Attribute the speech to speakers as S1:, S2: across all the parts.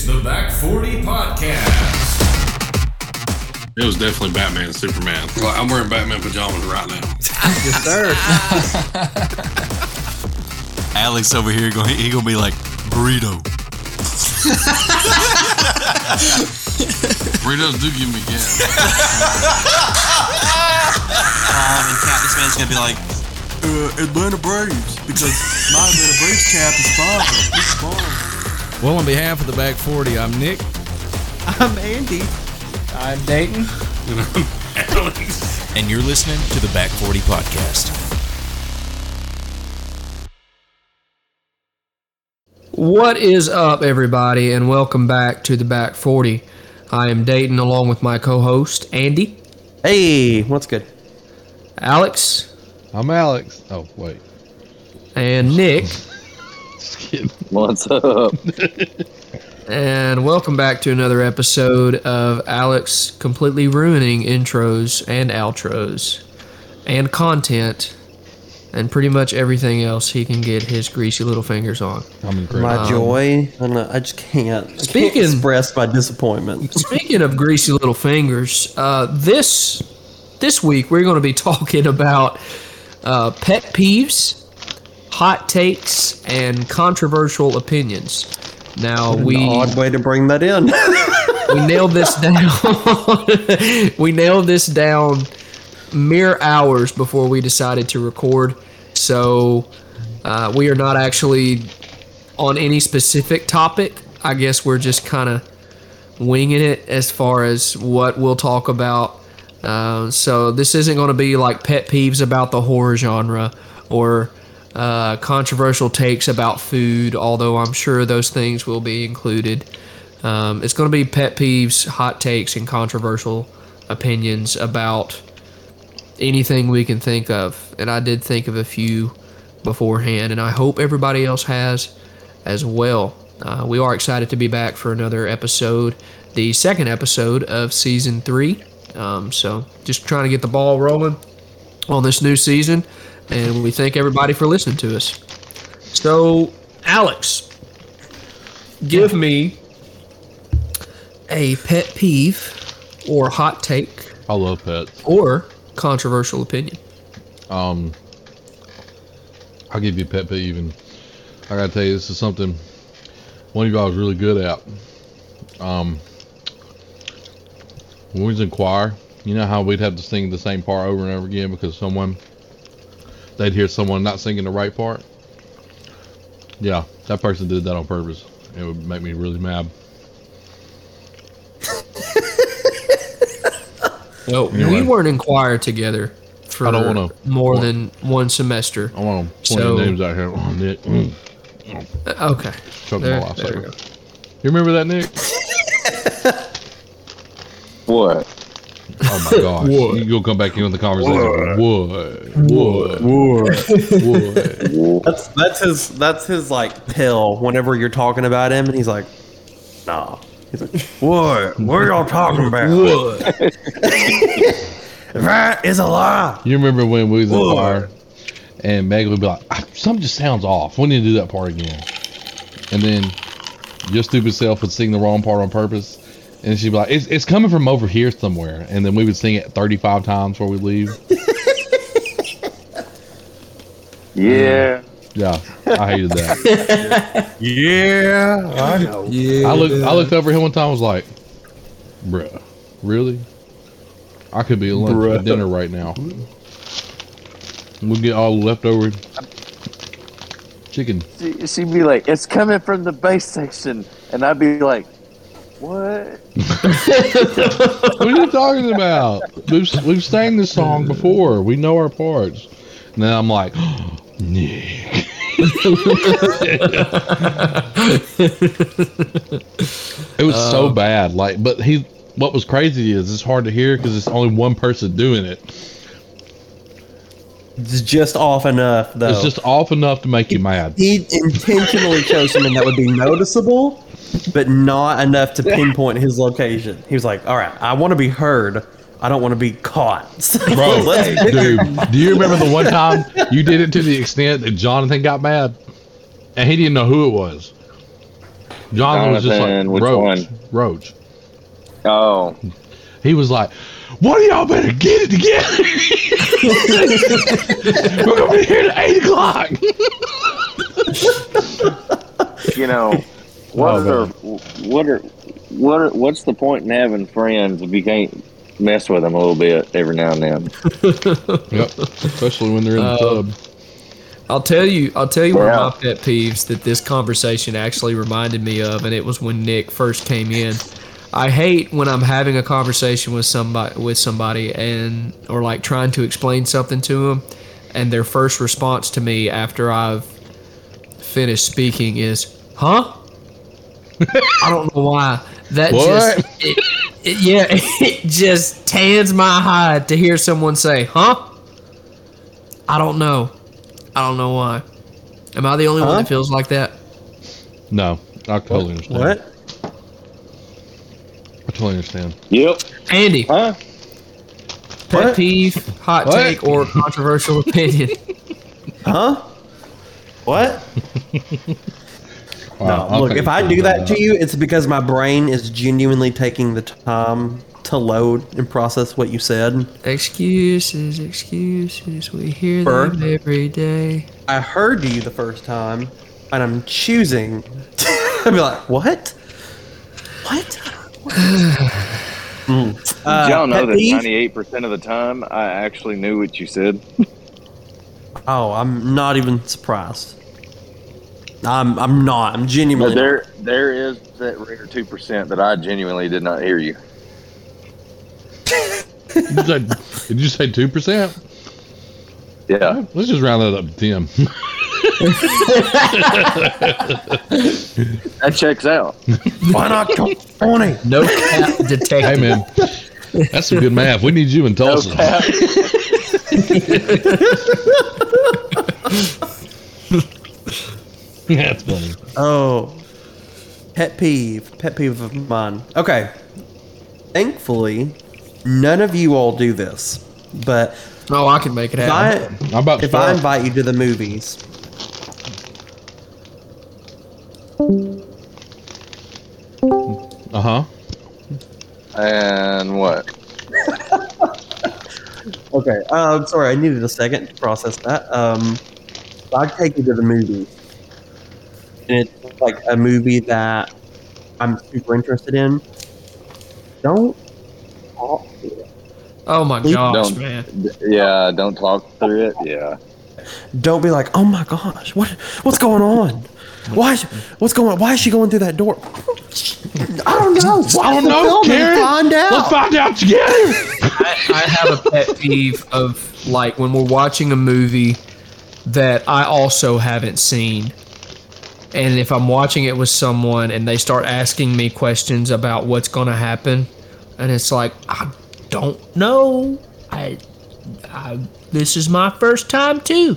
S1: is the Back 40 Podcast.
S2: It was definitely Batman and Superman. Well, I'm wearing Batman pajamas right now.
S3: Yes, sir.
S4: Alex over here, going, he gonna be like burrito.
S2: Burritos do give me gas.
S4: Um, and Cap, this man's gonna be like, uh, Atlanta Braves because my Atlanta Braves cap is fine. It's fine.
S5: Well, on behalf of the Back 40, I'm Nick.
S3: I'm Andy. I'm Dayton.
S4: And you're listening to the Back 40 podcast.
S6: What is up, everybody, and welcome back to the Back 40. I am Dayton along with my co host, Andy,
S3: Hey, what's good?
S6: Alex,
S5: I'm Alex. Oh, wait.
S6: and Nick.
S5: Just kidding.
S7: What's up?
S6: And welcome back to another episode of Alex completely ruining intros and outros and content and pretty much everything else he can get his greasy little fingers on.
S5: I'm incredible.
S3: My joy. I, know, I just can't. I
S6: Speaking-
S3: can't express my disappointment.
S6: Speaking of greasy little fingers, uh, this this week we're going to be talking about uh, pet peeves, hot takes, and controversial opinions. Now we
S3: Odd way to bring that in.
S6: we nailed this down. we nailed this down mere hours before we decided to record. So uh, we are not actually on any specific topic. I guess we're just kind of winging it as far as what we'll talk about. Uh, so this isn't going to be like pet peeves about the horror genre or uh, controversial takes about food, although I'm sure those things will be included. Um, it's going to be pet peeves, hot takes, and controversial opinions about anything we can think of. And I did think of a few beforehand, and I hope everybody else has as well. Uh, we are excited to be back for another episode, the second episode of season three. Um, so just trying to get the ball rolling on this new season, and we thank everybody for listening to us. So, Alex, give me a pet peeve or hot take
S5: I love pets.
S6: or controversial opinion.
S5: Um, I'll give you a pet peeve, and I gotta tell you, this is something one of y'all is really good at. Um, when we was in choir, you know how we'd have to sing the same part over and over again because someone they'd hear someone not singing the right part. Yeah, that person did that on purpose. It would make me really mad.
S6: No,
S5: Anyway.
S6: we weren't in choir together for
S5: I don't wanna-
S6: more than one semester.
S5: I want to point
S6: So-
S5: the names out here. Oh, Nick, mm,
S6: Uh, Okay.
S5: choking
S6: There-
S5: my last
S6: there we go.
S5: You remember that, Nick?
S7: What?
S5: Oh my gosh.
S6: What?
S5: You go come back in with the conversation. What? What? What?
S3: that's that's his that's his like pill. Whenever you're talking about him, and he's like, "Nah." He's like, "What? What are y'all talking about? that is a lie."
S5: You remember when we was in
S3: What?
S5: choir and Meg would be like, "Ah, something just sounds off. We need to do that part again. And then your stupid self would sing the wrong part on purpose. And she'd be like, it's, it's coming from over here somewhere. And then we would sing it 35 times before we leave.
S7: Yeah.
S5: Yeah, I hated that.
S3: Yeah, I know.
S5: I looked I looked over him one time and was like, bruh, really? I could be at lunch or
S3: Bruh.
S5: dinner right now. We'll get all the leftover chicken.
S7: She, she'd be like, it's coming from the bass section. And I'd be like, what?
S5: What are you talking about? We've, we've sang this song before. We know our parts. And then I'm like, Nick. it was so uh, bad. Like, but he, what was crazy is it's hard to hear because it's only one person doing it.
S3: It's just off enough, though.
S5: It's just off enough to make you mad.
S3: he intentionally chose something that would be noticeable, but not enough to pinpoint his location. He was like, "All right, I want to be heard. I don't want to be caught." So
S5: Bro,
S3: let's-
S5: dude, do you remember the one time you did it to the extent that Jonathan got mad? And he didn't know who it was. Jonathan was just like
S7: which
S5: Roach.
S7: one?
S5: Roach.
S7: Oh,
S5: He was like, "One of y'all better get it together. We're gonna be here at eight o'clock."
S7: you know, what
S5: Oh,
S7: are what are what are what's the point in having friends if you can't mess with them a little bit every now and then?
S5: Yep. Especially when they're in the
S6: Uh,
S5: tub.
S6: I'll tell you. I'll tell you one
S7: Yeah.
S6: of my pet peeves that this conversation actually reminded me of, and it was when Nick first came in. I hate when I'm having a conversation with somebody with somebody and or like trying to explain something to them, and their first response to me after I've finished speaking is, "Huh?" I don't know why. That
S5: What?
S6: just it, it, yeah, it just tans my hide to hear someone say, "Huh?" I don't know. I don't know why. Am I the only
S3: Huh?
S6: one that feels like that?
S5: No, I totally understand.
S3: What?
S5: I totally understand.
S7: Yep.
S6: Andy,
S7: Huh?
S6: pet
S3: What?
S6: peeve, hot
S5: What?
S6: take, or controversial opinion?
S3: Huh? What?
S5: Wow,
S3: No,
S5: I'll
S3: look, if I do
S5: on
S3: that to you, it's because my brain is genuinely taking the time to load and process what you said.
S6: excuses, excuses. We hear
S3: Burr?
S6: them every day.
S3: I heard you the first time, and I'm choosing to be like, what? What? Mm. Uh,
S7: Did y'all know that ninety-eight percent of the time I actually knew what you said?
S3: Oh, I'm not even surprised. I'm I'm not. I'm genuinely. not.
S7: there, there is that rare two percent that I genuinely did not hear you.
S5: Did you say, did you say two percent?
S7: Yeah.
S5: Let's just round that up to ten.
S7: That checks out.
S3: Why not twenty?
S6: No cap detected.
S5: hey man, that's some good math. We need you in Tulsa. that's funny.
S3: Oh, pet peeve, pet peeve of mine. Okay, thankfully, none of you all do this, but
S6: Oh, I can make it
S3: if
S6: happen.
S3: I
S5: I'm about
S3: if I invite you to the movies,
S5: Uh huh.
S7: And what?
S3: Okay. Um, sorry, I needed a second to process that. Um, if I take you to the movies, and it's like a movie that I'm super interested in. Don't talk to it.
S6: Oh my
S3: Please
S6: gosh,
S7: don't.
S6: man.
S7: Yeah, don't talk through it. Yeah.
S3: Don't be like, oh my gosh, what what's going on? Why? is- What's going on? Why is she going through that door? I don't know.
S5: I don't know, Karen.
S3: Find out.
S5: Let's find out together.
S6: I, I have a pet peeve of like when we're watching a movie that I also haven't seen. And if I'm watching it with someone and they start asking me questions about what's going to happen, and it's like, I don't know. I, I, this is my first time too.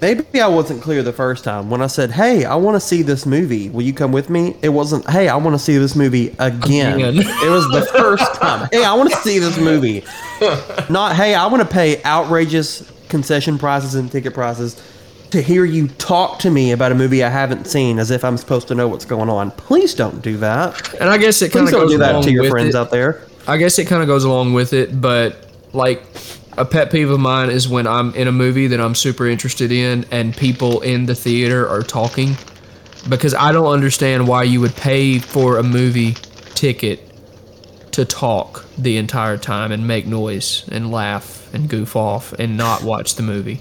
S3: Maybe I wasn't clear the first time when I said, "Hey, I want to see this movie. Will you come with me?" It wasn't, "Hey, I want to see this movie again."
S6: Again.
S3: it was the first time. "Hey, I want to see this movie." Not, "Hey, I want to pay outrageous concession prices and ticket prices to hear you talk to me about a movie I haven't seen as if I'm supposed to know what's going on." Please don't do that.
S6: And I guess it kind
S3: Please
S6: of
S3: don't
S6: goes
S3: do that to your friends
S6: it.
S3: out there.
S6: I guess it kind of goes along with it, but like a pet peeve of mine is when I'm in a movie that I'm super interested in and people in the theater are talking because I don't understand why you would pay for a movie ticket to talk the entire time and make noise and laugh and goof off and not watch the movie.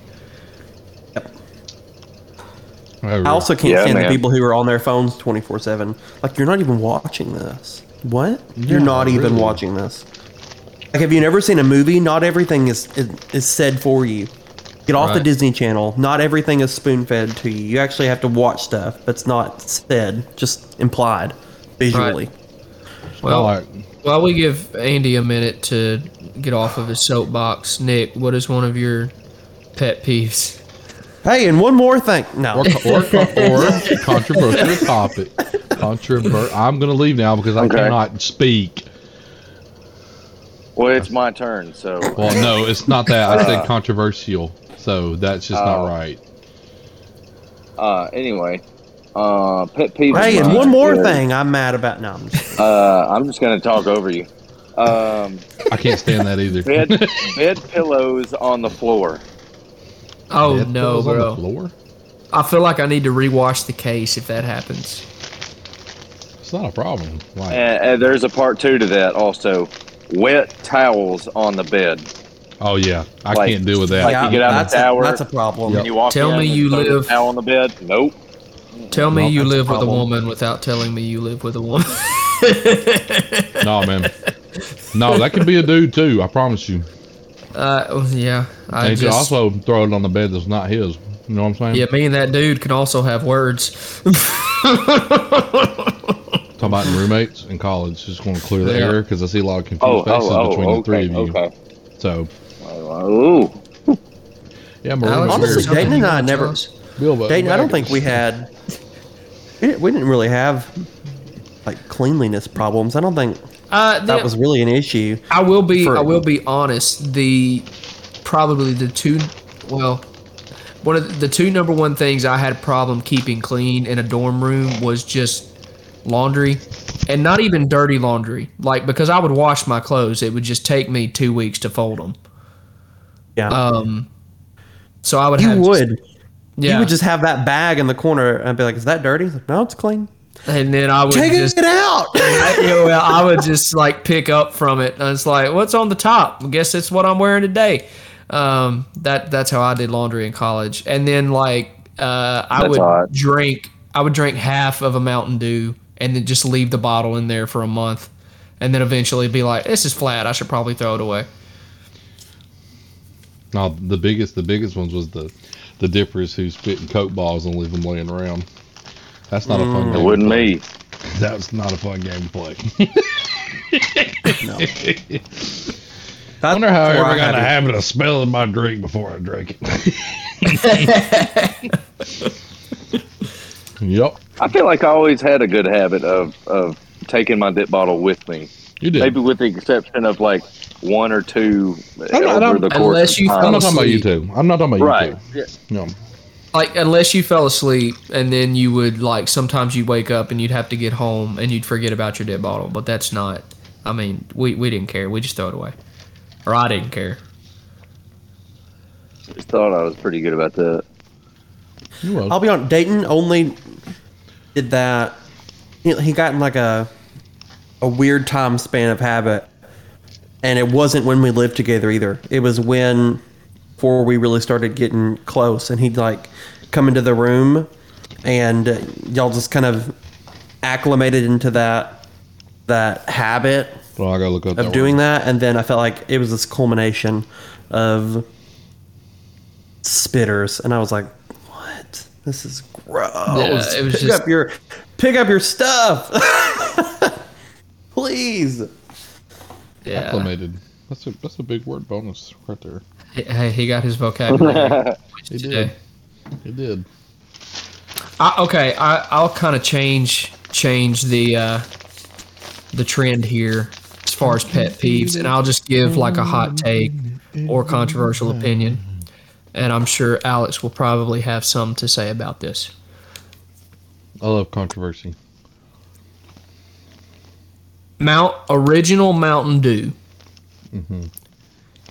S3: Oh, I also can't
S7: Yeah,
S3: stand the people who are on their phones 24 7. Like, you're not even watching this. What? you're
S5: Yeah,
S3: not even watching this. Like, have you never seen a movie? Not everything is, is, is said for you. Get off the Disney Channel. Not everything is spoon fed to you. You actually have to watch stuff that's not said, just implied visually.
S6: Well,
S5: like
S6: while we give Andy a minute to get off of his soapbox, Nick, what is one of your pet peeves?
S3: Hey, and one more thing. No.
S5: or, or, or controversial topic. Controver- I'm going to leave now because I
S7: Okay.
S5: cannot speak.
S7: Well, it's my turn. So
S5: Well, no, it's not that. I said controversial, so that's just not
S7: Oh.
S5: right.
S7: uh, anyway, Uh, pet peeve.
S3: Hey, and one more
S7: is,
S3: thing I'm mad about. No, I'm just,
S7: Uh, I'm just gonna talk over you. Um,
S5: I can't stand that either.
S7: bed bed pillows on the floor.
S6: Oh
S5: Bed
S6: no,
S5: pillows on the
S6: bro!
S5: floor?
S6: I feel like I need to rewash the case if that happens.
S5: It's not a problem. Like,
S7: And, and there's a part two to that also. Wet towels on the bed.
S5: oh yeah, I
S7: Like-
S5: can't deal with that.
S7: like- you get out of
S3: that's
S7: the
S3: a,
S7: shower.
S3: that's a problem.
S5: Yep.
S7: You walk
S6: Tell me you live-
S7: towel on the bed. Nope.
S6: Tell me
S5: No,
S6: you
S3: that's a
S6: live with a woman without telling me you live with a woman.
S5: no, man. No, that could be a dude too. I promise you.
S6: Uh, yeah, I
S5: And you could
S6: just
S5: also throw it on the bed that's not his. You know what I'm saying?
S6: yeah, me and that dude can also have words.
S5: Talking about roommates in college. Just want to clear the
S6: Yeah.
S5: air because I see a lot of confused
S7: Oh,
S5: faces
S7: oh,
S5: between
S7: oh,
S5: the three
S7: okay,
S5: of you.
S7: okay.
S5: So
S7: Ooh.
S5: yeah, my
S6: Alex,
S3: Honestly, Dayton and I never-
S6: tell us?
S5: Bill,
S3: Dayton, I don't think we had. We didn't really have like cleanliness problems. I don't think
S6: Uh,
S3: that was really an issue.
S6: I will be.
S3: for-
S6: I will be honest. The probably the two. Well, one of the, the two number one things I had a problem keeping clean in a dorm room was just laundry, and not even dirty laundry. Like because I would wash my clothes, it would just take me two weeks to fold them.
S3: Yeah,
S6: Um, so I would.
S3: you
S6: have
S3: would.
S6: yeah.
S3: You would just have that bag in the corner and be like, "Is that dirty?" Like, no, it's clean.
S6: And then I would
S3: Take
S6: just.
S3: it out.
S6: I, you know, I would just like pick up from it. And it's like, what's on the top? I guess it's what I'm wearing today. Um, that that's how I did laundry in college. And then like uh, I
S7: That's
S6: would
S7: hot.
S6: drink, I would drink half of a Mountain Dew and then just leave the bottle in there for a month, and then eventually be like, this is flat. I should probably throw it away.
S5: No, the biggest, the biggest ones was the the dippers who spit in coke balls and leave them laying around. That's not a fun mm.
S7: game It
S5: game.
S7: wouldn't
S5: to play.
S7: me.
S5: That's not a fun game to play.
S3: That's
S5: I wonder how I
S3: where
S5: ever got
S3: had
S5: in the habit of smelling my drink before I drank it. yep,
S7: I feel like I always had a good habit of of taking my dip bottle with me.
S5: you did.
S7: Maybe with the exception of like one or two
S5: I'm not-
S7: over
S5: I'm-
S7: the course
S6: Unless
S7: of
S6: you.
S5: I'm not talking about you two. I'm not talking about
S7: Right.
S5: you two. No.
S6: Like unless you fell asleep and then you would like sometimes you'd wake up and you'd have to get home and you'd forget about your dip bottle. But that's not. I mean, we we didn't care. We just throw it away, or I didn't care.
S7: Just thought I was pretty good about that.
S5: You.
S3: I'll be on. Dayton only did that. He, he got in like a a weird time span of habit, and it wasn't when we lived together either. It was when before we really started getting close, and he'd like come into the room, and y'all just kind of acclimated into that that habit
S5: well, I gotta look up
S3: of
S5: that
S3: doing
S5: word.
S3: that, and then I felt like it was this culmination of spitters, and I was like, "What? This is gross."
S6: Yeah, it was
S3: pick
S6: just-
S3: up your pick up your stuff, please.
S6: Yeah.
S5: Acclimated. That's a that's a big word bonus right there.
S6: Hey, he got his vocabulary
S5: He
S6: today.
S5: did. He did.
S6: I, okay, I, I'll kind of change change the uh, the trend here as far as pet peeves, and I'll just give like a hot take or controversial opinion, and I'm sure Alex will probably have some to say about this.
S5: I love controversy.
S6: Mount original Mountain Dew Mm-hmm.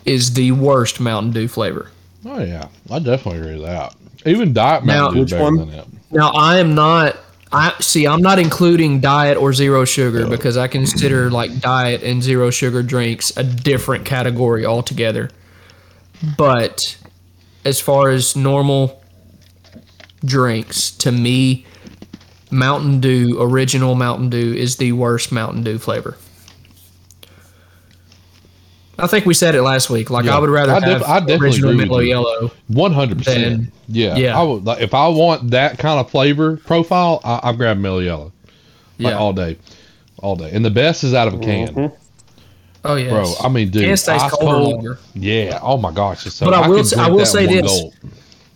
S6: is the worst Mountain Dew flavor.
S5: Oh yeah, I definitely agree with that. Even Diet
S6: Now-
S5: Mountain Dew
S3: Which
S5: better
S3: one?
S5: than it.
S6: Now I am not. I see. I'm not including diet or zero sugar because I consider like diet and zero sugar drinks a different category altogether. But as far as normal drinks, to me, Mountain Dew, original Mountain Dew, is the worst Mountain Dew flavor. I think we said it last week. Like
S5: Yeah.
S6: I would rather
S5: I
S6: have
S5: I definitely
S6: original
S5: agree
S6: Mellow. Yellow.
S5: One hundred percent. Yeah.
S6: yeah.
S5: I would like if I want that kind of flavor profile, I, I'll grab Mellow Yellow. Like
S6: Yeah.
S5: all day, all day. And the best is out of a can, mm-hmm.
S6: Oh yeah,
S5: bro. I mean, dude,
S6: Can stays
S5: ice
S6: colder
S5: cold.
S6: longer.
S5: Yeah. Oh my gosh, it's so.
S6: But I will
S5: could
S6: s- I
S5: drink
S6: will say this.
S5: gulp.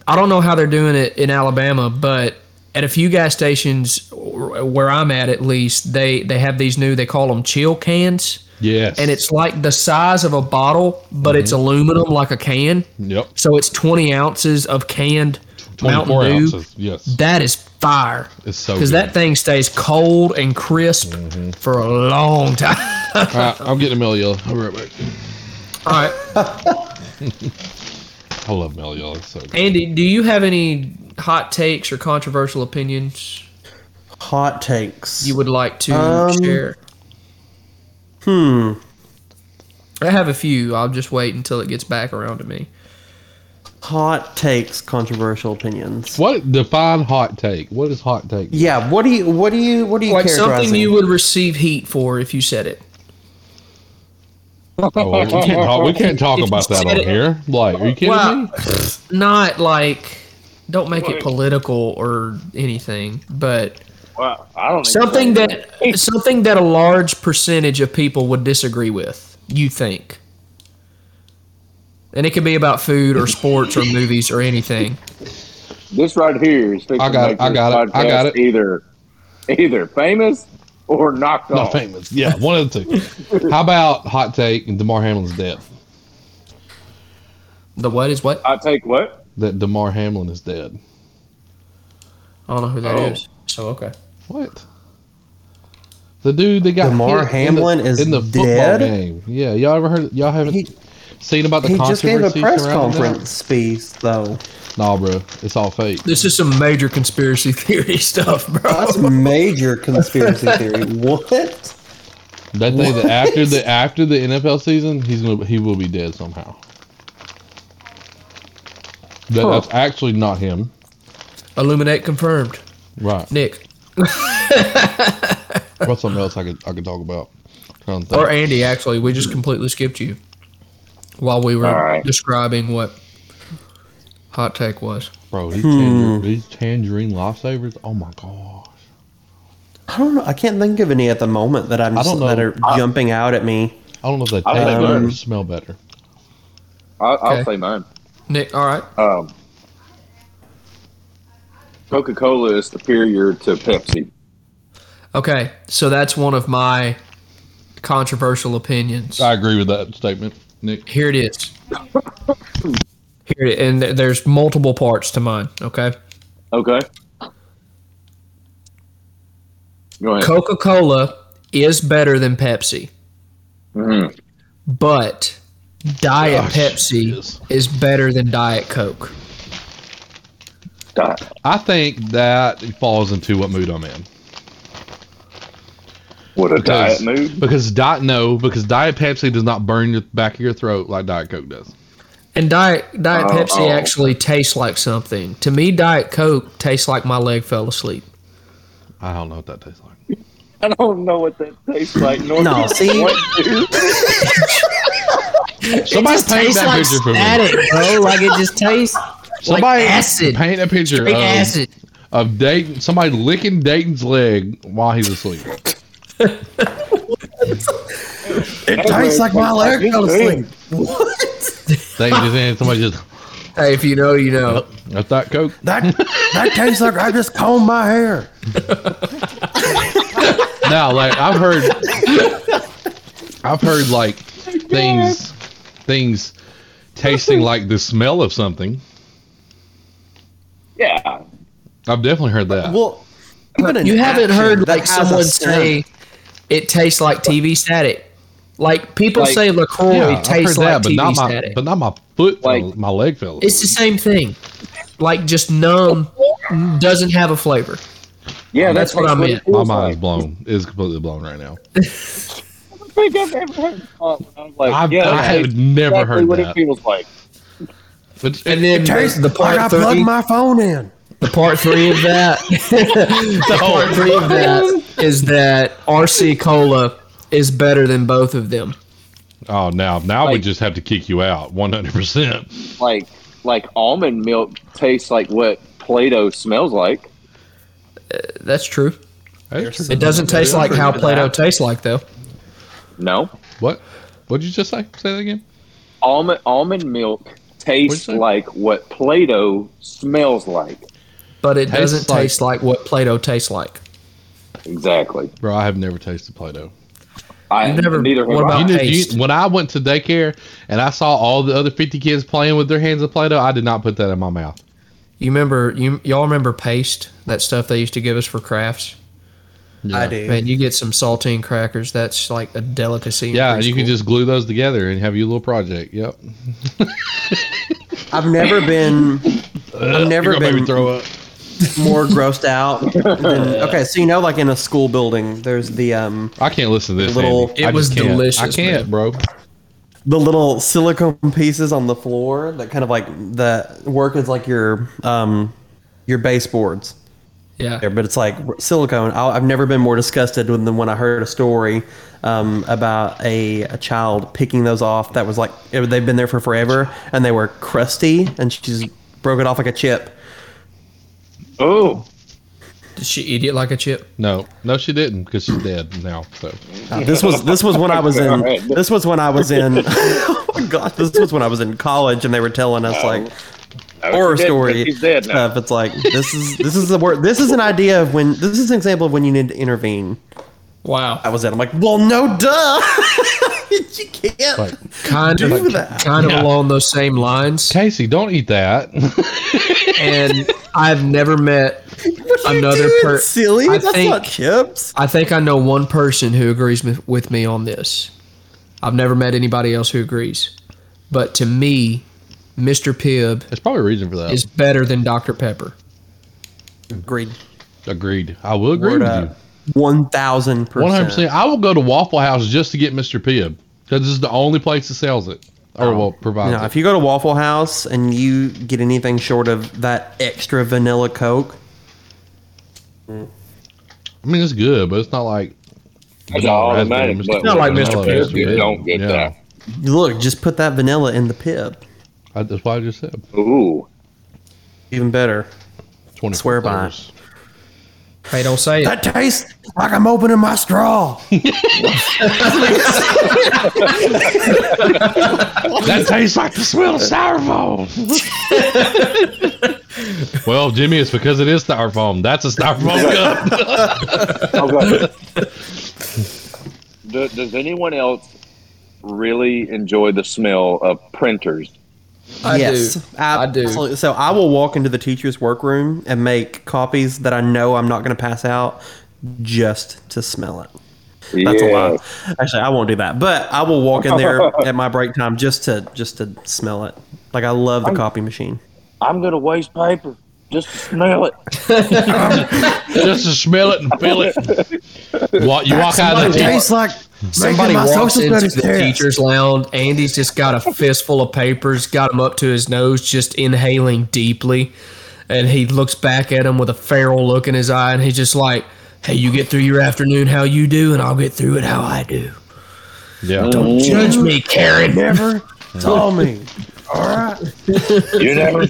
S6: I don't know how they're doing it in Alabama, but at a few gas stations where I'm at, at least, they they have these new. They call them chill cans,
S5: Yes.
S6: and it's like the size of a bottle, but it's
S5: Mm-hmm.
S6: aluminum like a can.
S5: Yep.
S6: So it's 20 ounces of canned
S5: 24
S6: Mountain Dew.
S5: ounces. Yes.
S6: That is fire.
S5: It's so
S6: Because that thing stays cold and crisp
S5: Mm-hmm.
S6: for a long time.
S5: All right, I'm getting a Mellow Yellow. I'll be right back.
S6: All right.
S5: I love Mellow Yellow. It's so good.
S6: Andy, do you have any hot takes or controversial opinions
S3: Hot takes.
S6: you would like to
S3: Um,
S6: share?
S3: Hmm.
S6: I have a few. I'll just wait until it gets back around to me.
S3: Hot takes, controversial opinions.
S5: What define hot take? What is hot take?
S3: Yeah. What do you? What do you? What do you?
S6: Like something you would receive heat for if you said it.
S5: Oh, well, we can't talk. We can't talk about that
S6: said
S5: on
S6: it-
S5: here. Like, are you kidding
S6: Well,
S5: me?
S6: not like don't make it political or anything, but
S7: Well, I don't
S6: something that something that a large percentage of people would disagree with. You think, and it could be about food or sports or movies or anything.
S7: this right here is
S5: I got
S7: to
S5: it, I got it, I got it.
S7: Either, either famous or knocked
S5: Not
S7: off.
S5: famous. Yeah, one of the two. How about hot take and Damar Hamlin's death?
S6: The what is what?
S7: I take what?
S5: That Demar Hamlin is dead.
S6: I don't know who that oh. is.
S7: Oh.
S6: So okay.
S5: What? The dude they got
S3: Damar
S5: hit
S3: Hamlin
S5: in the,
S3: is
S5: in the football
S3: dead?
S5: game. Yeah, y'all ever heard? Y'all haven't
S3: He-
S5: seen about the
S3: He just gave a press
S5: surrounding
S3: conference speech, though.
S5: Nah, bro, it's all fake.
S6: This is some major conspiracy theory stuff, bro.
S3: That's major conspiracy theory. What?
S5: That day that after the after the NFL season, he's gonna he will be dead somehow. That,
S3: Huh.
S5: That's actually not him.
S6: Illuminati confirmed.
S5: Right.
S6: Nick
S5: What's something else I could I could talk about? Trying to think.
S6: or Andy, actually, we just completely skipped you while we were
S7: All right.
S6: describing what hot take was.
S5: Bro, these,
S3: Hmm.
S5: tangerine, these tangerine lifesavers. Oh my gosh.
S3: I don't know. I can't think of any at the moment that I'm
S5: I
S3: just,
S5: don't know.
S3: that are jumping out at me.
S5: I don't know if they
S7: I
S5: taste
S7: think
S5: better
S3: um,
S5: smell better.
S7: I, I'll
S6: Okay.
S7: say mine.
S6: Nick, all right.
S7: Um, Coca Cola is superior to Pepsi.
S6: Okay, so that's one of my controversial opinions.
S5: I agree with that statement, Nick.
S6: Here it is. Here it and there's multiple parts to mine. Okay,
S7: Okay. Go ahead.
S6: Coca Cola is better than Pepsi,
S7: Mhm.
S6: but Diet
S5: Gosh,
S6: Pepsi
S5: yes.
S6: is better than Diet Coke.
S7: Di-
S5: I think that falls into what mood I'm in.
S7: What a
S5: Because,
S7: diet mood.
S5: because diet no, because Diet Pepsi does not burn the back of your throat like Diet Coke does.
S6: And Diet Diet
S7: Oh,
S6: Pepsi
S7: oh.
S6: actually tastes like something. To me, Diet Coke tastes like my leg fell asleep.
S5: I don't know what that tastes like.
S7: I don't know what that tastes like. nor
S3: No,
S7: do I
S3: see?
S7: want to.
S5: Somebody
S6: it just
S5: paint
S6: tastes
S5: that
S6: like
S5: picture for me.
S6: static, bro. Like it just tastes
S5: Somebody
S6: like acid.
S5: paint a picture
S6: Straight
S5: of,
S6: acid.
S5: of Dayton, somebody licking Dayton's leg while he's asleep.
S3: It tastes like my leg fell asleep.
S5: Dayton just in, somebody just
S6: Hey, if you know, you know.
S5: that's that Coke.
S3: That that tastes like I just combed my hair.
S5: Now, like I've heard, I've heard like things, things tasting like the smell of something.
S7: Yeah.
S5: I've definitely heard that.
S3: Well,
S6: You haven't heard like someone say it tastes like TV static. Like people
S7: Like-
S6: say Lacroix
S5: yeah, I've
S6: tastes
S5: that,
S6: like
S5: but
S6: TV
S5: not my,
S6: static.
S5: but not my foot,
S7: Like-
S5: my leg fell.
S6: it's the same thing. Like just numb, doesn't have a flavor.
S7: Yeah,
S6: That's what I
S7: it
S6: meant.
S5: My
S7: feels
S5: mind is blown. Is completely blown right now.
S7: I think I've ever heard of like,
S5: I've,
S7: yeah,
S5: I have never
S7: exactly
S5: heard
S7: what
S5: that.
S7: it feels like.
S5: But
S6: And then
S3: Tastes
S6: the
S3: like
S6: part
S3: I
S6: three,
S3: plugged my phone in.
S6: the part three of that, the oh. part three of that is that RC Cola is better than both of them.
S5: oh, now now we just have to kick you out, one hundred percent.
S7: Like, like almond milk tastes like what Play-Doh smells like.
S6: Uh, that's true.
S5: It
S6: It doesn't taste like how Play-Doh tastes like though.
S7: No,
S5: What? What did you just say? Say that again.
S7: almond almond milk
S5: What'd
S7: tastes
S5: you
S7: like what Play-Doh smells like.
S6: But it
S5: Tastes
S6: doesn't
S5: like-
S6: taste like what Play-Doh tastes like.
S7: Exactly.
S5: Bro, I have never tasted Play-Doh.
S7: I
S6: You've never-
S7: neither have
S6: what
S7: I.
S6: about-
S5: You know,
S6: taste.
S5: you, when I went to daycare and I saw all the other 50 kids playing with their hands of Play-Doh, I did not put that in my mouth.
S6: You remember you y'all remember paste that stuff they used to give us for crafts?
S3: I do.
S6: Man, you get some saltine crackers. That's like a delicacy.
S5: Yeah, and you can just glue those together and have your little project. Yep.
S3: I've never been. I've never
S5: You're gonna make me
S3: been
S5: throw up.
S3: more grossed out. Than, okay, so you know, like in a school building, there's the um
S5: I can't listen to this.
S3: Little-
S5: Andy.
S6: It
S5: I
S6: was
S5: just can't. I can't,
S6: man.
S5: bro.
S3: the little silicone pieces on the floor that kind of like that work as like your um your baseboards.
S6: Yeah.
S3: there, but it's like silicone. I- I've never been more disgusted than when I heard a story um, about a, a child picking those off. That was like they've been there for forever, and they were crusty, and she just broke it off like a chip.
S7: Oh,
S6: Did she eat it like a chip?
S5: No, no, she didn't because she's dead now. So
S3: Uh, this was this was when I was in this was when I was in oh my god this was when I was in college, and they were telling us like Oh,
S7: horror dead,
S3: story
S7: she's dead now.
S3: Uh, stuff. It's like this is this is the word. This is an idea of when this is an example of when you need to intervene.
S6: Wow.
S3: I was it. I'm like, well, no, duh. you can't.
S5: like,
S6: Kind
S3: Do
S6: of
S3: that.
S6: kind of
S5: Yeah.
S6: along those same lines.
S5: Casey, don't eat that.
S6: And I've never met another
S3: Dude,
S6: per
S3: silly.
S6: I
S3: That's
S6: think-
S3: not chips.
S6: I think I know one person who agrees with, with me on this. I've never met anybody else who agrees. But to me, Mr. Pibb
S5: There's probably a reason for that.
S6: is better than Dr. Pepper.
S3: Agreed.
S5: Agreed. I will agree
S3: Word
S5: with
S3: up.
S5: you.
S3: One thousand
S5: One hundred
S3: percent.
S5: One hundred percent. I will go to Waffle House just to get Mr. Pibb because this is the only place that sells it or will provide
S3: You know,
S5: it.
S3: if you go to Waffle House and you get anything short of that extra vanilla Coke,
S5: I mean, it's good, but it's not like
S7: it's
S5: vanilla
S7: automatic,
S5: raspberry,
S6: not like Mr. Pibb,
S7: you don't get
S5: Yeah.
S7: that.
S3: look, just put that vanilla in the Pibb.
S5: I, that's what I just said.
S7: Ooh,
S3: Even better.
S5: Twenty.
S3: Swear by it.
S6: Hey, don't say it.
S3: That tastes like I'm opening my straw.
S5: That tastes like the smell of styrofoam. well, Jimmy, it's because it is styrofoam. That's a styrofoam cup.
S7: Do, does anyone else really enjoy the smell of printers?
S6: I
S3: yes,
S6: do. I do.
S3: absolutely. So I will walk into the teacher's workroom and make copies that I know I'm not going to pass out just to smell it. That's a lie. Actually, I won't do that. But I will walk in there at my break time just to just to smell it. Like I love the copy machine.
S7: I'm gonna waste paper just to smell it.
S5: just to smell it and feel it. What you walk out of the teacher.
S3: like
S6: Somebody walks into the teacher's lounge. Andy's just got a fistful of papers, got him up to his nose, just inhaling deeply. And he looks back at him with a feral look in his eye, and he's just like, "Hey, you get through your afternoon how you do, and I'll get through it how I do.
S5: Yeah.
S6: Don't mm. judge me, Karen."
S3: Never told me. All right.
S7: You never.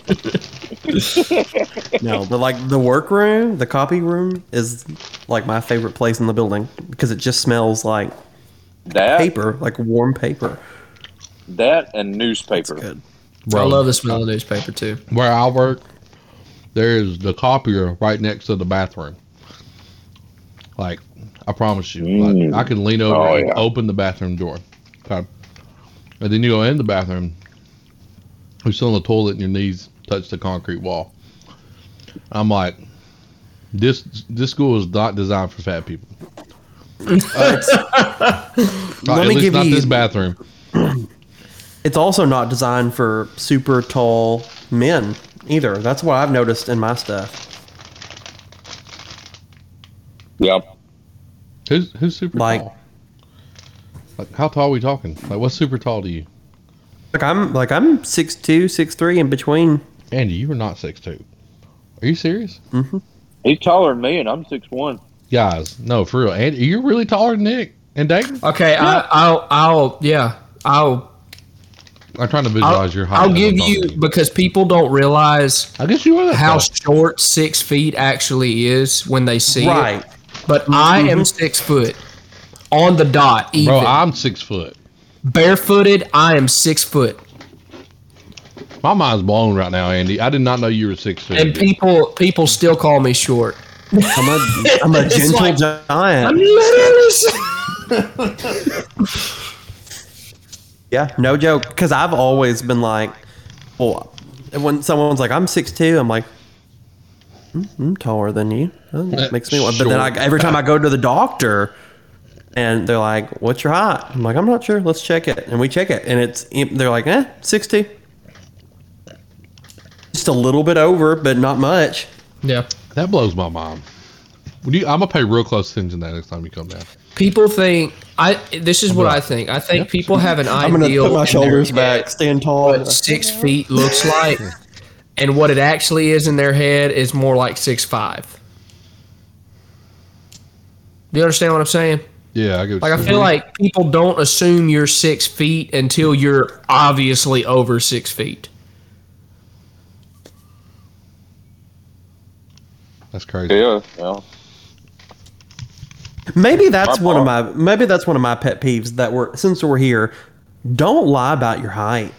S3: No, but like the workroom, the copy room is like my favorite place in the building because it just smells like
S7: That
S3: paper, like warm paper.
S7: that and newspaper.
S3: Good.
S6: I love the smell of newspaper too.
S5: Where I work, there's the copier right next to the bathroom. Like, I promise you,
S7: Mm.
S5: like, I can lean over
S7: Oh,
S5: and
S7: yeah.
S5: open the bathroom door. Okay. And then you go in the bathroom, you sit on the toilet and your knees touch the concrete wall. I'm like, this this school is not designed for fat people.
S3: Let
S5: at
S3: me
S5: least
S3: give
S5: not
S3: you-
S5: this bathroom.
S3: It's also not designed for super tall men either. That's what I've noticed in my stuff.
S7: Yep.
S5: Who's who's super
S3: Like-
S5: tall? Like, how tall are we talking? Like, what's super tall to you?
S3: Like I'm like I'm six two, six three in between.
S5: Andy, you are not six two. Are you serious? Mm-hmm.
S7: He's taller than me, and I'm six one.
S5: Guys, no, for real. Andy, you're really taller than Nick and Dayton.
S6: Okay, I, I'll, I'll, yeah, I'll,
S5: I'm trying to
S6: I'll,
S5: visualize your height.
S6: I'll give
S5: I'm talking
S6: you
S5: to
S6: because people don't realize
S5: I guess you are
S6: how
S5: tall.
S6: short six feet actually is when they see it.
S3: Right.
S6: But I mm-hmm. am six foot on the dot. Even
S5: Bro, I'm six foot.
S6: barefooted, I am six foot.
S5: My mind's blown right now, Andy. I did not know you were six feet.
S6: And people, people still call me short.
S3: I'm a I'm a
S6: It's
S3: gentle
S6: like-
S3: giant. Yeah, no joke. Because I've always been like, well, when someone's like, I'm six two, I'm like, I'm taller than you. That makes me. But then I, every time I go to the doctor, and they're like, "What's your height?" I'm like, "I'm not sure. Let's check it." And we check it, and it's they're like, "Eh, 60." Just a little bit over, but not much.
S6: Yeah.
S5: That blows my mind. Would you, I'm gonna pay real close attention to that next time you come down.
S6: People think I. This is what I think. I think people have an
S3: I'm gonna
S6: ideal.
S3: put my
S6: in their
S3: shoulders
S6: head
S3: back, stand tall.
S6: What six feet looks like, and what it actually is in their head is more like six five. Do you understand what I'm saying?
S5: Yeah, I get.
S6: Like I feel like people don't assume you're six feet until you're obviously over six feet.
S5: That's crazy.
S7: Yeah, well,
S3: Maybe that's
S7: My
S3: one of my maybe that's one of my pet peeves that we're since we're here, don't lie about your height.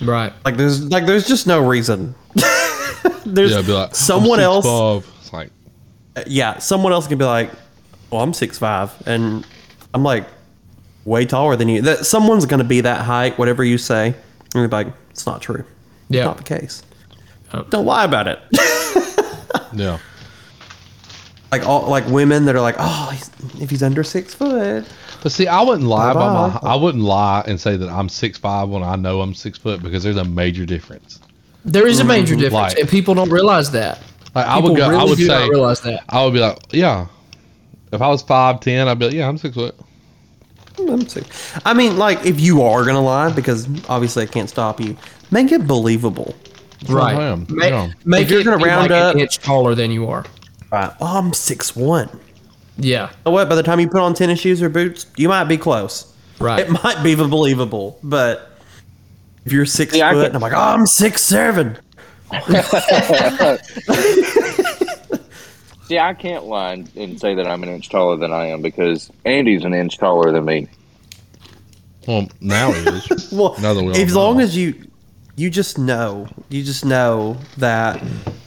S6: Right.
S3: Like there's like there's just no reason. there's
S5: Yeah, be like I'm
S3: someone else
S5: 6'5". It's like uh,
S3: yeah, someone else can be like, "Well, I'm six five, and I'm like way taller than you." That someone's going to be that height, whatever you say, and you're like, "It's not true.
S6: Yeah.
S3: Not the case.
S6: Oh.
S3: Don't lie about it."
S5: yeah.
S3: Like all like women that are like, "Oh, he's, if he's under six foot."
S5: But see, I wouldn't lie about my. I wouldn't lie and say that I'm six five when I know I'm six foot because there's a major difference.
S6: There is a mm-hmm. major difference,
S5: Like-
S6: and people don't realize that.
S5: Like I
S6: People
S5: would go.
S6: really
S5: I would
S6: do
S5: say.
S6: not realize that.
S5: I would be like, yeah. If I was five ten, I'd be like, yeah, I'm six foot.
S3: Mm, I'm six. I mean, like if you are gonna lie, because obviously I can't stop you, make it believable.
S6: Right.
S5: I am.
S6: Ma-
S5: Yeah.
S6: Make
S3: If you're
S6: it
S3: gonna
S6: be
S3: round
S6: like
S3: up-
S6: an inch taller than you are.
S3: Right. Oh, I'm six one.
S6: Yeah.
S3: know what? By the time you put on tennis shoes or boots, you might be close.
S6: Right.
S3: It might be believable, but if you're six
S7: See, I
S3: foot,
S7: could-
S3: and I'm like, oh, I'm six seven.
S7: see, I can't lie and- and say that I'm an inch taller than I am because Andy's an inch taller than me.
S5: Well, now he is.
S3: Well,
S5: Now that we all
S3: as long
S5: know.
S3: as you, you just know, you just know that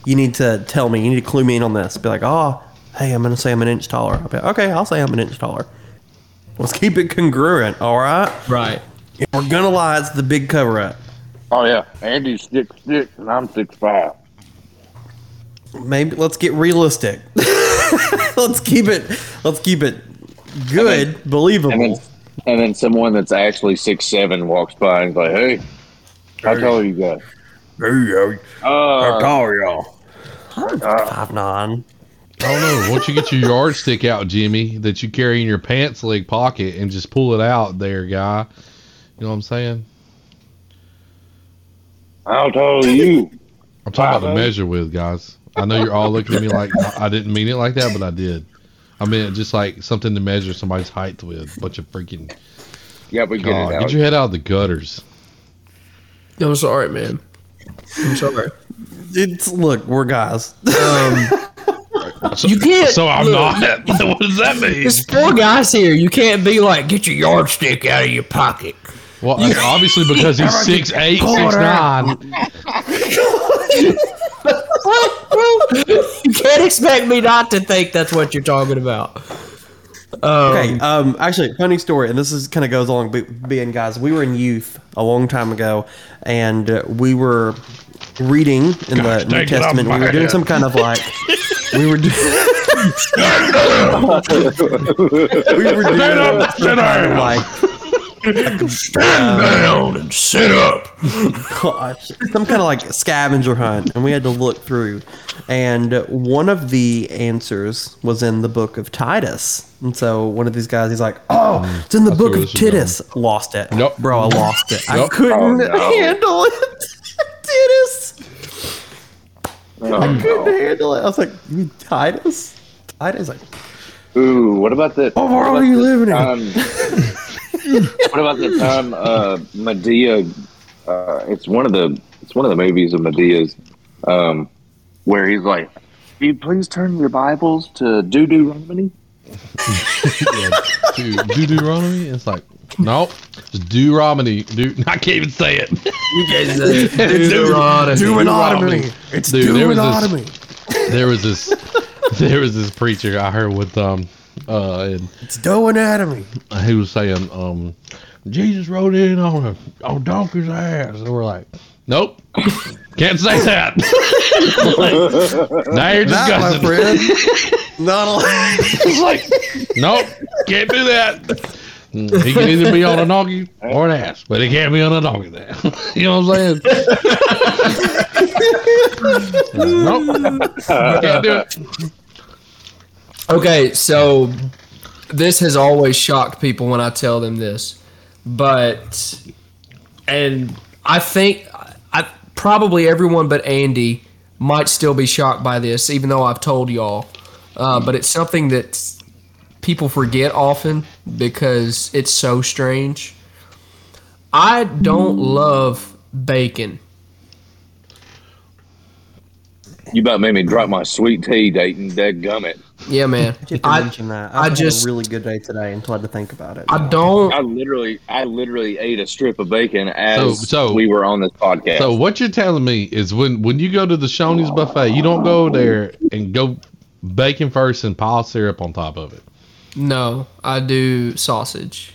S3: you need to tell me, you need to clue me in on this. Be like, oh, hey, I'm gonna say I'm an inch taller. I'll be like, okay, I'll say I'm an inch taller. Let's keep it congruent, all right?
S6: Right.
S3: If we're gonna lie, it's the big cover up.
S7: Oh yeah, Andy's six six and I'm six five.
S3: Maybe let's get realistic. let's keep it. Let's keep it good,
S7: And then,
S3: believable.
S7: and then someone that's actually six seven walks by and is like, "Hey, how tall are you guys?" Uh,
S3: tall are y'all? Five nine.
S5: I don't know. Once you get your yardstick out, Jimmy, that you carry in your pants leg pocket and just pull it out there, guy. You know what I'm saying?
S7: how tall are you?
S5: I'm talking about to measure with, guys. I know you're all looking at me like I didn't mean it like that, but I did. I mean, just like something to measure somebody's height with. Bunch of freaking.
S7: Yeah, we get
S5: God,
S7: it.
S5: get
S7: Alex.
S5: your head out of the gutters.
S6: I'm sorry, man. I'm sorry.
S3: It's look, we're guys.
S5: So,
S6: You can't-
S5: So I'm
S6: look,
S5: not. what does that mean?
S6: There's four guys here. You can't be like, get your yardstick out of your pocket.
S5: Well, that's obviously because he's six eight, six nine.
S6: you can't expect me not to think that's what you're talking about.
S3: Okay. Um. Actually, funny story, and this is kind of goes along be- being guys. We were in youth a long time ago, and uh, we were reading in
S5: Gosh,
S3: the New
S5: take it off
S3: Testament. We were doing
S5: head.
S3: some kind of like. We were. Do- we were doing some kind of like.
S6: Stand uh, down and sit up.
S3: gosh, some kind of like scavenger hunt, and we had to look through. And one of the answers was in the book of Titus. And so one of these guys, he's like, "Oh, it's in the
S5: I
S3: book of
S5: this is.
S3: Titus." Lost it.
S5: Nope.
S3: bro, I lost it. I couldn't
S7: Oh, no.
S3: handle it. Titus,
S7: Oh,
S3: couldn't
S7: no.
S3: handle it. I was like, "You mean Titus?" Titus, like,
S7: Ooh, what about that?
S3: "What
S7: what
S3: world
S7: about
S3: are you
S7: the
S3: living in?"
S7: what about the time uh, Madea? Uh, it's one of the it's one of the movies of Madea's um, where he's like, "Will you please turn your Bibles to Deuteronomy?"
S5: Yeah, dude, do Deuteronomy? It's like, nope. Do Romany. Do I can't even say it.
S6: Deuteronomy.
S3: Deuteronomy. It's
S5: Dude,
S3: Deuteronomy.
S5: there was this, there was this preacher I heard with um, uh, and
S3: It's Doanatomy.
S5: he was saying um, Jesus rode in on a on a donkey's ass, and we're like, nope, can't say that. now you're
S3: That, my
S5: discussing.
S3: friend. Not allowed.
S5: It's like, nope, can't do that. He can either be on a donkey or an ass, but he can't be on a donkey. Then you know what I'm saying? nope, can't do it.
S6: Okay, so this has always shocked people when I tell them this, but and I think I probably everyone but Andy might still be shocked by this, even though I've told y'all. Uh, but it's something that people forget often because it's so strange. I don't love bacon.
S7: You about made me drop my sweet tea, Dayton. Dead gummit.
S6: Yeah, man. I,
S3: mention that.
S6: I
S3: I, just
S6: just-
S3: had a really good day today until I had to think about it.
S6: I don't.
S7: I literally, I literally ate a strip of bacon as
S5: So- so-
S7: we were on this podcast.
S5: So what you're telling me is when when you go to the Shoney's buffet, you don't go there and go bacon first and pile syrup on top of it.
S6: No, I do sausage.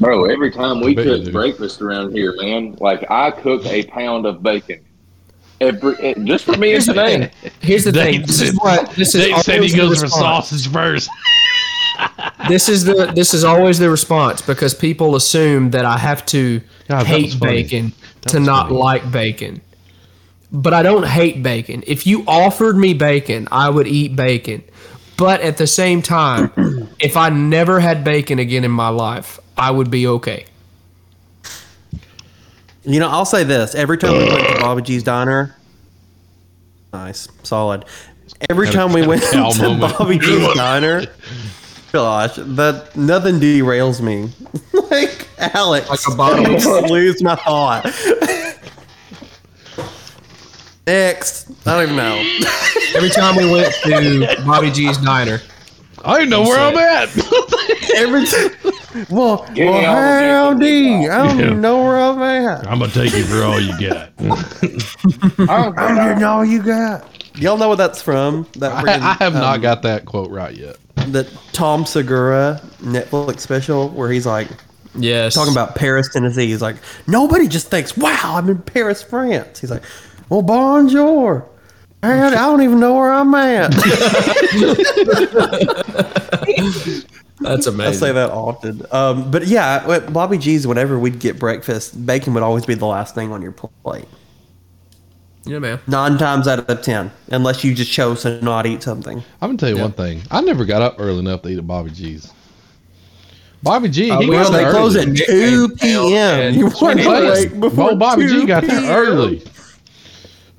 S7: Bro, every time we cook breakfast around here, man, like I cook a pound of bacon. Every it, just for me and
S6: Here's the thing.
S7: today.
S6: Here's the thing. This is what this is.
S5: Dave said he goes for sausage first.
S6: This is the this is always the response because people assume that I have to
S5: God,
S6: hate bacon to not
S5: funny.
S6: like bacon. But I don't hate bacon. If you offered me bacon, I would eat bacon. But at the same time, if I never had bacon again in my life, I would be okay.
S3: You know, I'll say this: every time we went to Bobby G's diner, nice, solid. Every time we went to
S5: moment.
S3: Bobby G's diner, gosh, that nothing derails me. like Alex,
S6: Like a bottle
S3: I
S6: of-
S3: just lose my thought. Next, I don't even know.
S6: Every time we went to Bobby G's diner,
S5: I don't know where I'm at.
S3: Every time, well,
S7: Give me
S3: well, howdy. I don't
S5: Yeah.
S3: even know where I'm at.
S5: I'm gonna take you for all you got.
S3: I'm getting all you got. Y'all know what that's from? That
S5: I,
S3: friggin',
S5: I have not
S3: um,
S5: got that quote right yet.
S3: the Tom Segura Netflix special where he's like
S6: yes,
S3: talking about Paris, Tennessee. He's like, nobody just thinks, "Wow, I'm in Paris, France." He's like, "Well, bonjour." Man, I don't even know where I'm at.
S6: that's amazing.
S3: I say that often. Um, but yeah, at Bobby G's, whenever we'd get breakfast, bacon would always be the last thing on your plate.
S6: Yeah, man.
S3: Nine times out of ten, unless you just chose to not eat something.
S5: I'm gonna tell you one thing. I never got up early enough to eat at Bobby G's. Bobby G,
S6: Uh,
S5: he
S6: well,
S5: got
S3: They
S5: there
S3: close
S5: early.
S3: at two p.m. You want to wait before
S5: Well, Bobby G got there early.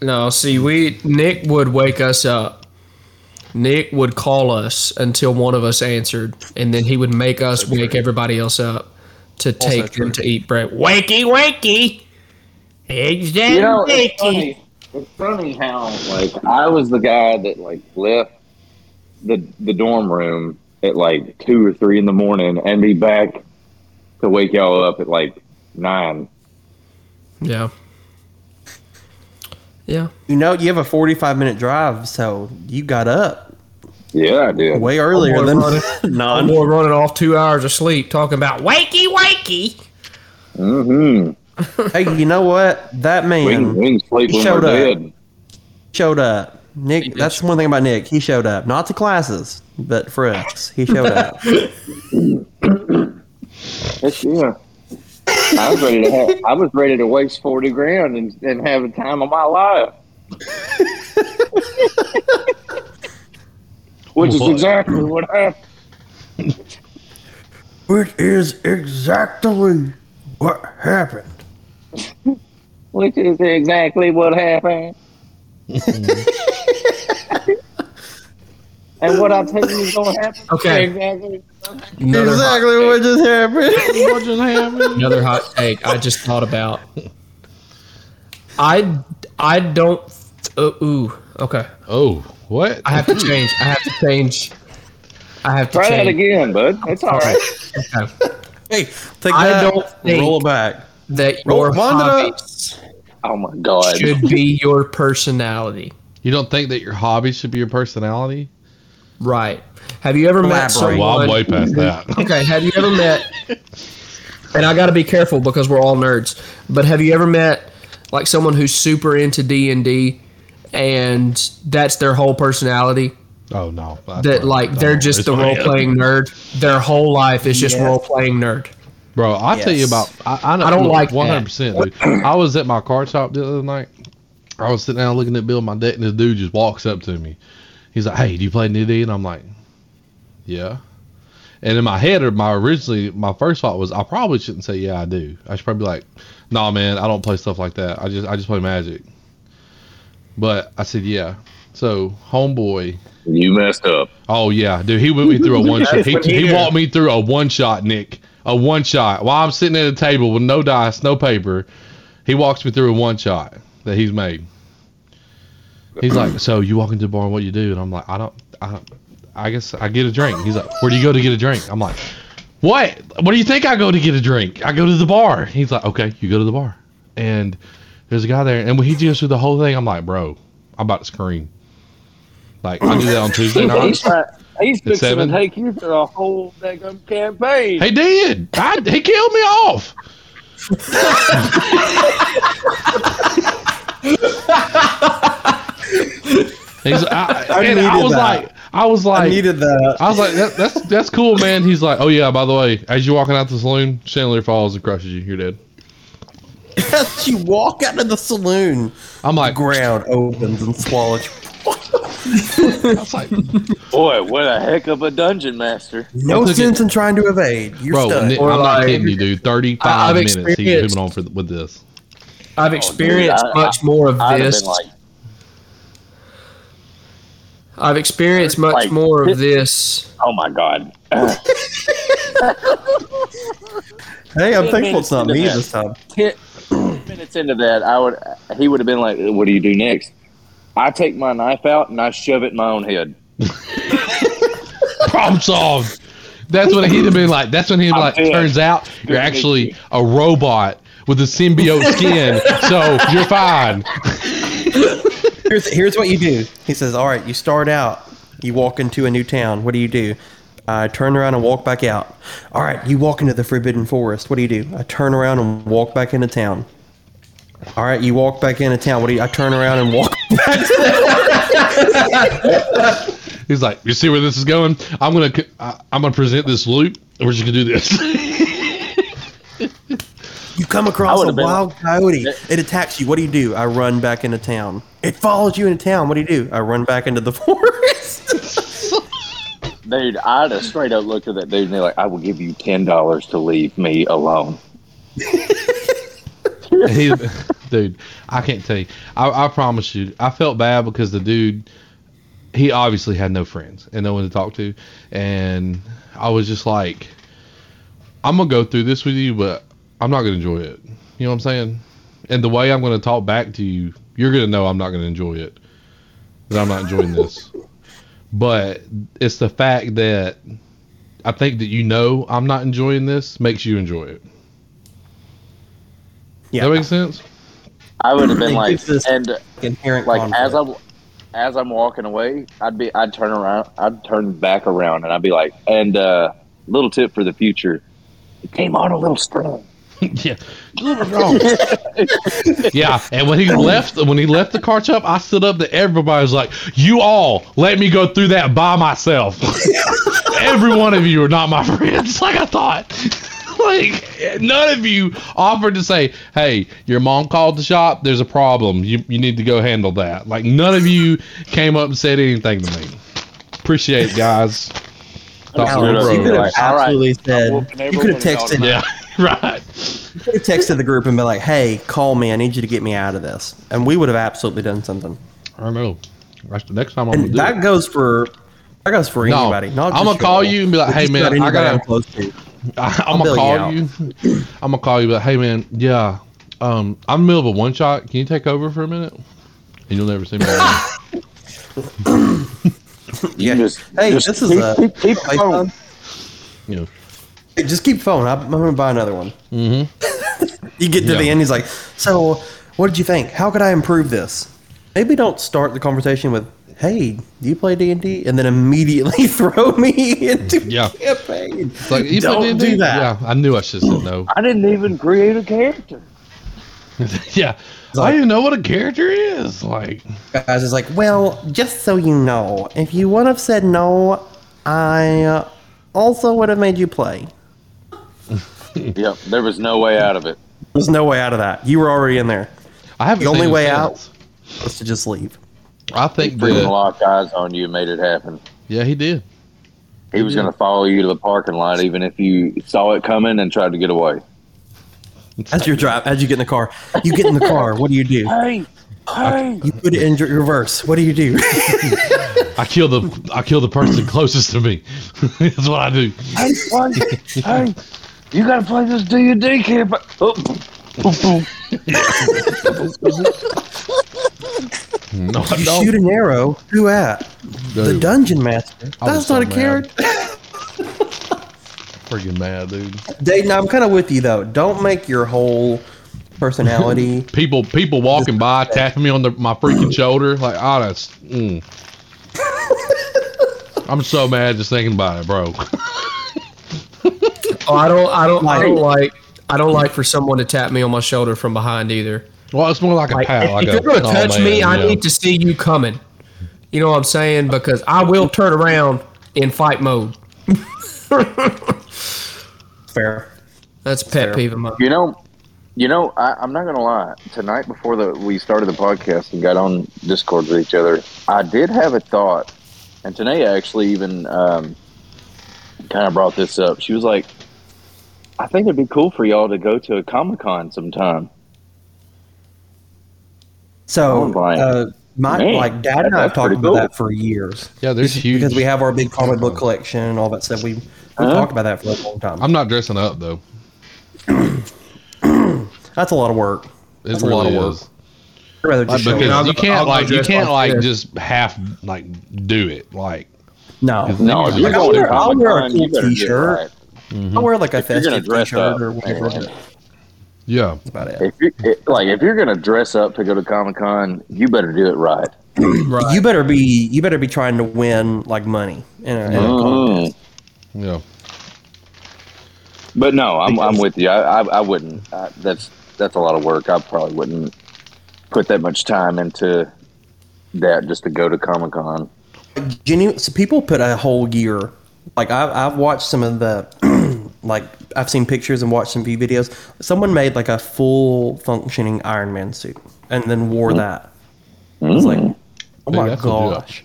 S6: No, see, we Nick would wake us up. Nick would call us until one of us answered, and then he would make us wake everybody else up to take them to eat bread. Wakey, wakey, eggs and
S7: You know, it's funny. It's funny how like I was the guy that like left the the dorm room at like two or three in the morning and be back to wake y'all up at like nine.
S6: Yeah, yeah.
S3: You know, you have a forty-five minute drive, so you got up
S7: Yeah, I did.
S3: way earlier
S6: boy,
S3: than
S6: running.
S3: non.
S6: Boy, running off two hours of sleep, talking about wakey, wakey.
S7: Mm-hmm.
S3: Hey, you know what? That
S7: We,
S3: man
S7: we can sleep
S3: He showed up.
S7: dead.
S3: showed up. Nick, that's one thing about Nick. He showed up, not to classes, but for us, he showed up.
S7: Heck yeah. I was ready to have, I was ready to waste forty grand and, and have the time of my life. Which is exactly what happened.
S3: Which is exactly what happened.
S7: Which is exactly what happened. And what I tell you is going to happen.
S6: Okay.
S7: Exactly.
S6: Another
S3: Exactly what just happened.
S5: What just happened?
S6: another hot take I just thought about. I I don't. Uh, ooh, okay.
S5: Oh, what?
S6: I have to change. I have to change. I have to change.
S7: Try that again, bud. It's all right.
S6: Okay.
S3: Hey, take
S6: I
S3: that.
S6: don't think-
S3: roll it back.
S6: That
S3: Roll-
S6: your
S3: wind
S6: hobbies
S7: Oh my god.
S6: should be your personality.
S5: You don't think that your hobby should be your personality?
S6: Right. Have you ever met
S3: Elaborate.
S5: Oh, well,
S6: someone?
S5: I'm way past that.
S6: Okay. Have you ever met? And I got to be careful because we're all nerds. But have you ever met like someone who's super into D and D, and that's their whole personality.
S5: Oh no,
S6: That like they're just the role playing nerd. Their whole life is just
S3: Yes.
S6: role playing nerd.
S5: Bro, I tell you about. I, I, know,
S6: I don't like
S5: one hundred percent. I was at my card shop the other night. I was sitting down looking at building my deck, and this dude just walks up to me. He's like, "Hey, do you play D D?" And I'm like, "Yeah." And in my head, or my originally, my first thought was, I probably shouldn't say, "Yeah, I do." I should probably be like, "Nah, man, I don't play stuff like that. I just, I just play Magic." But I said, "Yeah." So, homeboy,
S7: You messed up.
S5: Oh yeah, dude, he went me through a one shot. He
S7: he
S5: walked me through a one shot, Nick. A one shot. While I'm sitting at a table with no dice, no paper, he walks me through a one shot that he's made. He's like, "So you walk into the bar and what you do?" And I'm like, "I don't, I don't, I guess I get a drink." He's like, "Where do you go to get a drink?" I'm like, "What? What do you think I go to get a drink? I go to the bar." He's like, "Okay, you go to the bar." And there's a guy there, and when he goes through the whole thing, I'm like, "Bro, I'm about to scream." Like I do that on Tuesday nights.
S7: He's, trying, he's fixing to take you through a whole daggum campaign.
S5: He did. I, he killed me off. He's, I,
S3: I
S5: and I was
S3: that.
S5: like, I was like,
S3: I
S5: like,
S3: needed that.
S5: I was like, that, that's that's cool, man. He's like, oh yeah, by the way, as you're walking out the saloon, chandelier falls and crushes you. You're dead.
S3: As you walk out of the saloon,
S5: I'm like,
S3: ground opens and swallows.
S5: I was like,
S7: Boy, what a heck of a dungeon master.
S3: No sense in trying to evade. You're
S5: bro,
S3: stuck.
S5: Nick,
S6: Or
S5: I'm not
S6: like-
S5: kidding you, dude. 35
S6: I- I've
S5: minutes he's
S6: experienced-
S5: moving on for, with this.
S6: I've oh, experienced
S7: dude, I-
S6: much more of
S7: I'd have
S6: this.
S7: been like,
S6: I've experienced much
S7: like,
S6: more of
S7: this-
S6: this.
S7: oh my god.
S3: hey, I'm thankful it's not me
S7: into
S3: this time.
S7: Ten minutes into that, I would he would have been like, "What do you do next?" I take my knife out and I shove it in my own head.
S5: Problem solved. That's when he'd have been like. That's when he'd be
S7: I'm
S5: like. Turns out you're actually a robot with a symbiote skin, so you're fine.
S3: Here's here's what you do. He says, "All right, you start out. You walk into a new town. What do you do? I turn around and walk back out. All right, you walk into the forbidden forest. What do you do? I turn around and walk back into town. All right, you walk back into town. What do you? I turn around and walk back. to the.
S5: He's like, you see where this is going? I'm gonna, I'm gonna present this loop, and we're just gonna do this.
S3: You come across a
S7: would've been
S3: wild coyote. It attacks you. What do you do? I run back into town. It follows you into town. What do you do? I run back into the forest.
S7: Dude, I'd have straight up looked at that dude and they're like, "I will give you ten dollars to leave me alone."
S5: he, dude, I can't tell you. I, I promise you, I felt bad because the dude, he obviously had no friends and no one to talk to, and I was just like, I'm gonna go through this with you, but I'm not gonna enjoy it. You know what I'm saying? And the way I'm gonna talk back to you, you're gonna know I'm not gonna enjoy it. That I'm not enjoying this. But it's the fact that I think that you know I'm not enjoying this makes you enjoy it.
S3: yeah,
S5: That makes sense?
S7: I would have been like,
S3: gives
S7: and
S3: inherent
S7: like
S3: conflict.
S7: as I'm as I'm walking away, I'd be I'd turn around, I'd turn back around, and I'd be like, and uh, little tip for the future, it came on a little strong.
S5: yeah, a little wrong. yeah, and when he left, when he left the car shop, I stood up to everybody. Was like, "You all let me go through that by myself. Every one of you are not my friends, like I thought." like none of you offered to say, "Hey, your mom called the shop. There's a problem. You you need to go handle that." Like none of you came up and said anything to me. Appreciate it, guys. Thought we were
S3: Alex, you could have
S7: Like,
S3: absolutely
S7: I'm
S3: said. You could have
S7: everyone
S3: texted.
S5: Yeah, right.
S3: You could have texted the group and been like, "Hey, call me. I need you to get me out of this," and we would have absolutely done something.
S5: I don't know. That's the next time I'm
S3: And
S5: gonna do
S3: that
S5: it.
S3: goes for that goes for
S5: No,
S3: anybody. Not
S5: I'm gonna call
S3: y'all.
S5: and be like, "Hey, man, I gotta-
S3: I'm close to."
S5: I,
S3: I'll
S5: I'm gonna call you. I'm gonna call you, but hey, man, yeah, um, I'm in the middle of a one shot. Can you take over for a minute? And you'll never see me. again.
S7: You just
S3: Hey,
S7: just
S3: this is
S7: keep,
S3: a-
S7: keep, keep
S3: Hey,
S7: going.
S5: you know,
S3: Hey, just keep phone. I'm, I'm gonna buy another one. Mm-hmm. you get to the end, he's like, "So, what did you think? How could I improve this?" Maybe don't start the conversation with, "Hey, do you play D and D?" and then immediately throw me into
S5: Yeah.
S3: campaign.
S5: It's like you
S3: Don't
S5: put
S3: do that.
S5: Yeah, I knew I should have said no.
S7: I didn't even create a character.
S5: yeah, I don't even know what a character is. Like,
S3: Guys is like, well, just so you know, if you would have said no, I uh, also would have made you play.
S7: Yep, there was no way out of it.
S3: There's no way out of that. You were already in there.
S5: I haven't.
S3: The only way
S5: since.
S3: out was to just leave.
S5: I think
S7: Freaking
S5: that.
S7: locked eyes on you made it happen.
S5: Yeah, he did.
S7: He was going to follow you to the parking lot, even if you saw it coming and tried to get away.
S3: As you drive, as you get in the car, you get in the car. What do you do?
S7: Hey, hey!
S3: You put it in reverse. What do you do?
S5: I kill the. I kill the person closest to me. That's what I do.
S7: Hey, play, hey, you gotta play this D&D campaign. Oh.
S5: No,
S3: You
S5: don't.
S3: shoot an arrow. Who at? The dungeon master. That's
S5: so
S3: not a
S5: mad.
S3: character.
S5: Freaking mad, dude.
S3: Dayton, I'm kind of with you though. Don't make your whole personality.
S5: People, people walking by, tapping me on the, my freaking shoulder, like, oh, that's. Mm. I'm so mad just thinking about it, bro.
S6: Oh, I don't, I don't, I don't
S3: Like-
S6: like, I don't like for someone to tap me on my shoulder from behind either.
S5: Well, it's more like a
S6: Like,
S5: pat.
S6: if,
S5: Like
S6: if
S5: a,
S6: you're gonna
S5: oh,
S6: touch
S5: man,
S6: me, I need to see you coming. You know what I'm saying? Because I will turn around in fight mode.
S3: Fair.
S6: That's a pet peeve of mine.
S7: You know, you know, I, I'm not gonna lie. Tonight, before the we started the podcast and got on Discord with each other, I did have a thought, and Tanae actually even um, kind of brought this up. She was like, "I think it'd be cool for y'all to go to a Comic Con sometime."
S3: So,
S7: Oh,
S3: uh, my
S7: Man,
S3: like dad and I have talked about
S7: cool.
S3: that for years.
S5: Yeah, there's huge.
S3: because we have our big comic book collection and all that stuff. We we
S7: Huh?
S3: talked about that for a long time.
S5: I'm not dressing up though.
S3: That's a lot of work.
S5: It
S3: That's a
S5: really
S3: lot of work.
S5: is.
S3: I'd rather
S5: Like,
S3: just show
S5: because
S3: up.
S6: I'll
S5: you can't like you can't
S6: like
S5: like
S6: this.
S5: just half like do it like
S3: No,
S7: No, you're
S3: Like, I'll
S7: going to
S3: wear- I'll wear a
S7: Comic
S3: cool
S7: better do it
S3: t-shirt.
S7: Right.
S3: I'll wear like a
S7: If
S3: festive
S7: dress
S3: t-shirt
S7: up,
S3: or whatever.
S7: anyway.
S5: yeah.
S3: That's about it.
S7: If you it, like, if you're gonna dress up to go to Comic Con, you better do it right.
S6: Right.
S3: You better be you better be trying to win like money in a, in a contest.
S7: Mhm.
S5: Yeah.
S7: But no, I'm, I'm with you. I, I, I wouldn't. I, that's that's a lot of work. I probably wouldn't put that much time into that just to go to Comic Con.
S3: Genu- so people put a whole year. Like I've I've watched some of the like I've seen pictures and watched some V videos. Someone made like a full functioning Iron Man suit and then wore that. It's like, oh
S5: Dude,
S3: my gosh.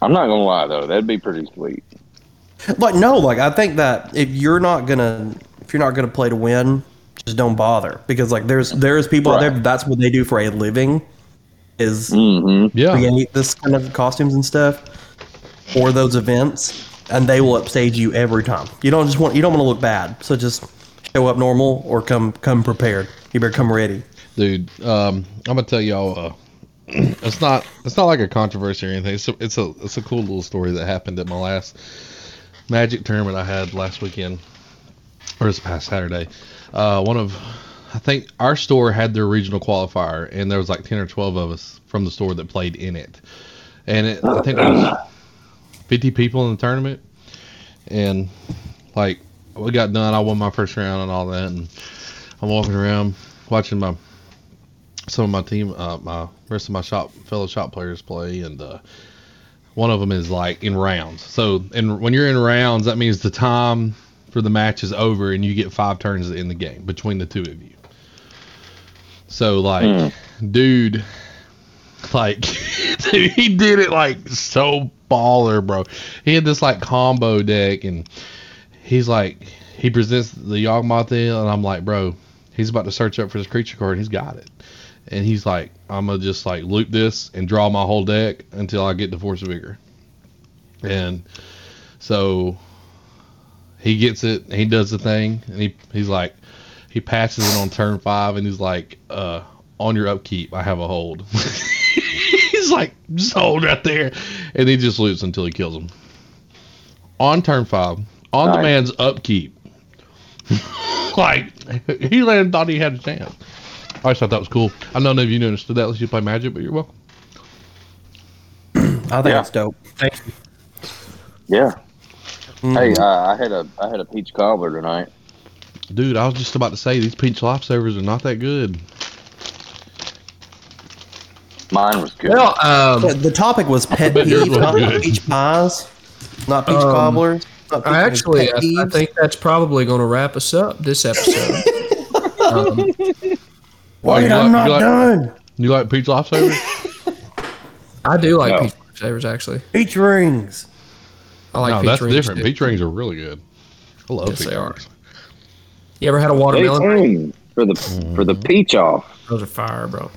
S7: I'm not gonna lie though, that'd be pretty sweet.
S3: Like no, like I think that if you're not gonna if you're not gonna play to win, just don't bother because like there's there's people out there that's what they do for a living is
S7: Mm-hmm.
S5: Yeah.
S3: create this kind of costumes and stuff for those events, and they will upstage you every time. You don't just want you don't want to look bad, so just show up normal or come come prepared. You better come ready.
S5: dude. Um, I'm gonna tell y'all. Uh, it's not. It's not like a controversy or anything. It's a, it's a. It's a cool little story that happened at my last Magic tournament I had last weekend, or this past Saturday. Uh, one of, I think our store had their regional qualifier, and there was like ten or twelve of us from the store that played in it, and it, I think it was fifty people in the tournament, and like we got done. I won my first round and all that, and I'm walking around watching my some of my team, uh, my rest of my shop fellow shop players play, and uh, one of them is like in rounds. So, and when you're in rounds, that means the time for the match is over, and you get five turns in the game between the two of you. So, like, dude, like, dude, he did it like so baller, bro. He had this like combo deck, and he's like, he presents the Yawgmoth and I'm like, bro, he's about to search up for this creature card, he's got it. And he's like, I'm gonna just like loop this and draw my whole deck until I get the Force of Vigor. And so he gets it, he does the thing, and he he's like, he passes it on turn five, and he's like, uh, on your upkeep, I have a hold. he's like, just hold right there, and he just loops until he kills him. On turn five, on the
S7: Nice.
S5: man's upkeep, like he landed thought he had a chance. I just thought that was cool. I know none of you understood that unless you play Magic, but you're welcome.
S3: I think
S7: Yeah.
S3: that's dope. Thank you.
S7: Yeah. Hey, uh, I had a I had a peach cobbler tonight.
S5: Dude, I was just about to say these peach lifesavers are not that good.
S7: Mine was good.
S6: Well, um,
S3: The, the topic was pet
S5: bet yours
S3: peeves, not
S5: good.
S3: peach pies, not peach
S6: Um,
S3: cobblers. not peach
S6: I actually, I, I think that's probably going to wrap us up this episode. um,
S3: Wait,
S5: you
S3: I'm
S5: like-
S3: not
S5: you like-
S3: done.
S5: You like peach lifesavers?
S6: I do like
S7: No.
S6: peach savers actually.
S3: Peach rings.
S6: I like
S5: no,
S6: peach
S5: that's
S6: rings,
S5: different.
S6: too.
S5: Peach rings are really good. I love
S6: Yes,
S5: peach
S6: they are.
S5: rings.
S6: You ever had a watermelon?
S7: tuned for the for the peach off.
S6: Those are fire, bro.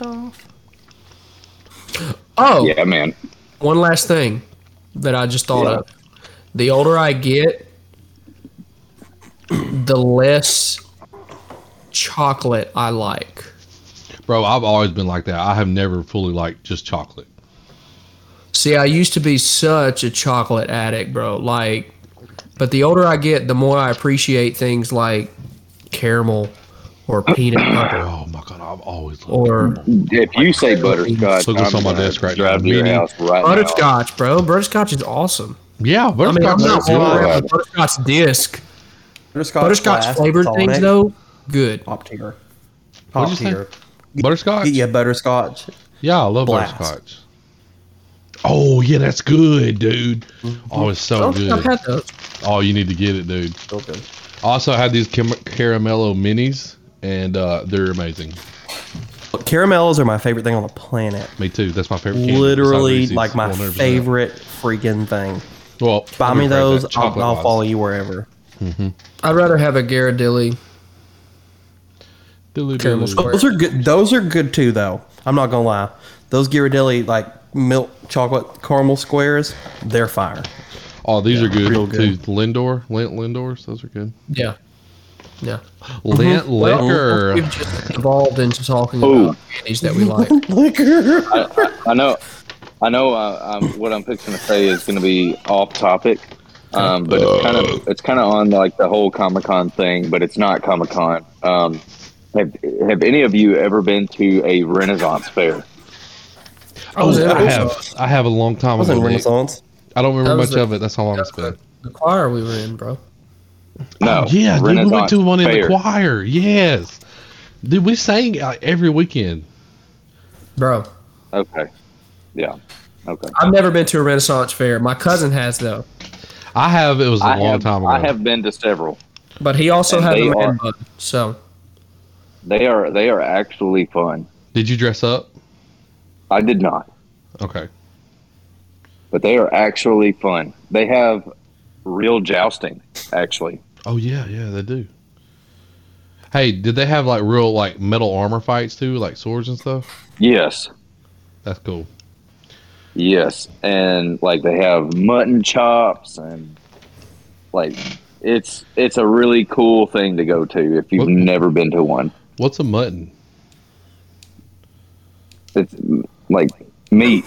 S6: Oh,
S7: Yeah, man.
S6: one last thing that I just thought
S7: Yeah.
S6: of. The older I get, the less chocolate I like.
S5: Bro, I've always been like that. I have never fully liked just chocolate.
S6: See, I used to be such a chocolate addict, bro. Like, but the older I get, the more I appreciate things like caramel or uh, peanut butter
S5: Oh my god, I've always loved
S6: or
S7: If you say butterscotch,
S5: Look what's
S7: I'm
S5: on my desk right now.
S7: to your
S5: Mini-
S7: house right now.
S6: butterscotch, bro. Butterscotch is awesome.
S5: Yeah,
S6: I mean, I'm
S5: butterscotch
S6: not
S5: is good.
S6: one
S7: good.
S6: of butterscotch disc.
S3: Butterscotch,
S6: Butterscotch
S3: Blast,
S6: flavored
S3: Sonic,
S6: things, though, good.
S3: Top tier.
S5: What'd
S3: Top
S5: you say?
S3: tier.
S5: Butterscotch?
S3: Yeah, butterscotch.
S5: Yeah, I love
S3: Blast.
S5: butterscotch. Oh yeah, that's good, dude. Mm-hmm. Oh, it's so
S6: I've
S5: good. Oh, you need to get it, dude.
S3: Still good.
S5: I also had these cam- caramello minis, and uh, they're amazing.
S3: Caramels are my favorite thing on the planet.
S5: Me too. That's my favorite. candy,
S3: Literally, like my
S5: 100%.
S3: favorite freaking thing.
S5: Well,
S3: Buy me those.
S5: that,
S3: I'll, I'll follow you wherever.
S6: I'd rather have a Ghirardelli
S5: Doo-doo-doo.
S6: caramel square.
S3: Those are good. Those are good too, though. I'm not gonna lie. Those Ghirardelli like milk chocolate caramel squares, they're fire.
S5: Oh, these are good,
S3: real
S5: too.
S3: good.
S5: Lindor, Lindors, those are good.
S6: Yeah. Yeah.
S5: Lindt
S6: Well,
S5: liquor.
S6: we've just evolved into talking
S7: Ooh.
S6: about candies that we like.
S3: Liquor.
S7: I know, I know. Uh, um, what I'm fixing to say is going to be off topic, um, but it's kind of it's kind of on like the whole Comic Con thing, but it's not Comic Con. Um, have Have any of you ever been to a Renaissance fair?
S6: I was
S5: Oh, I have. I have a long time
S3: I was
S5: ago.
S3: in Renaissance.
S5: I don't remember much
S6: the-
S5: of it. That's how long it's
S6: That's
S5: been.
S6: the, the choir we were in, bro.
S7: No.
S5: Oh, yeah, dude, we went to one in
S7: fair.
S5: the choir. Yes, dude, we sang like, every weekend.
S6: Bro,
S7: Okay. Yeah. Okay.
S6: I've never been to a Renaissance fair. My cousin has though,
S5: I have. It was a
S7: I
S5: long
S7: have,
S5: time ago.
S7: I have been to several.
S6: but he also
S7: And
S6: has
S7: they
S6: a man
S7: are-
S6: bun. So
S7: They are they are actually fun.
S5: Did you dress up?
S7: I did not,
S5: Okay.
S7: but they are actually fun. They have real jousting. Actually,
S5: Oh yeah, yeah, they do. Hey, did they have like real like metal armor fights too, like swords and stuff?
S7: yes.
S5: That's cool.
S7: Yes, and like they have mutton chops and like it's it's a really cool thing to go to if you've
S5: What-
S7: never been to one.
S5: What's a mutton?
S7: It's like meat.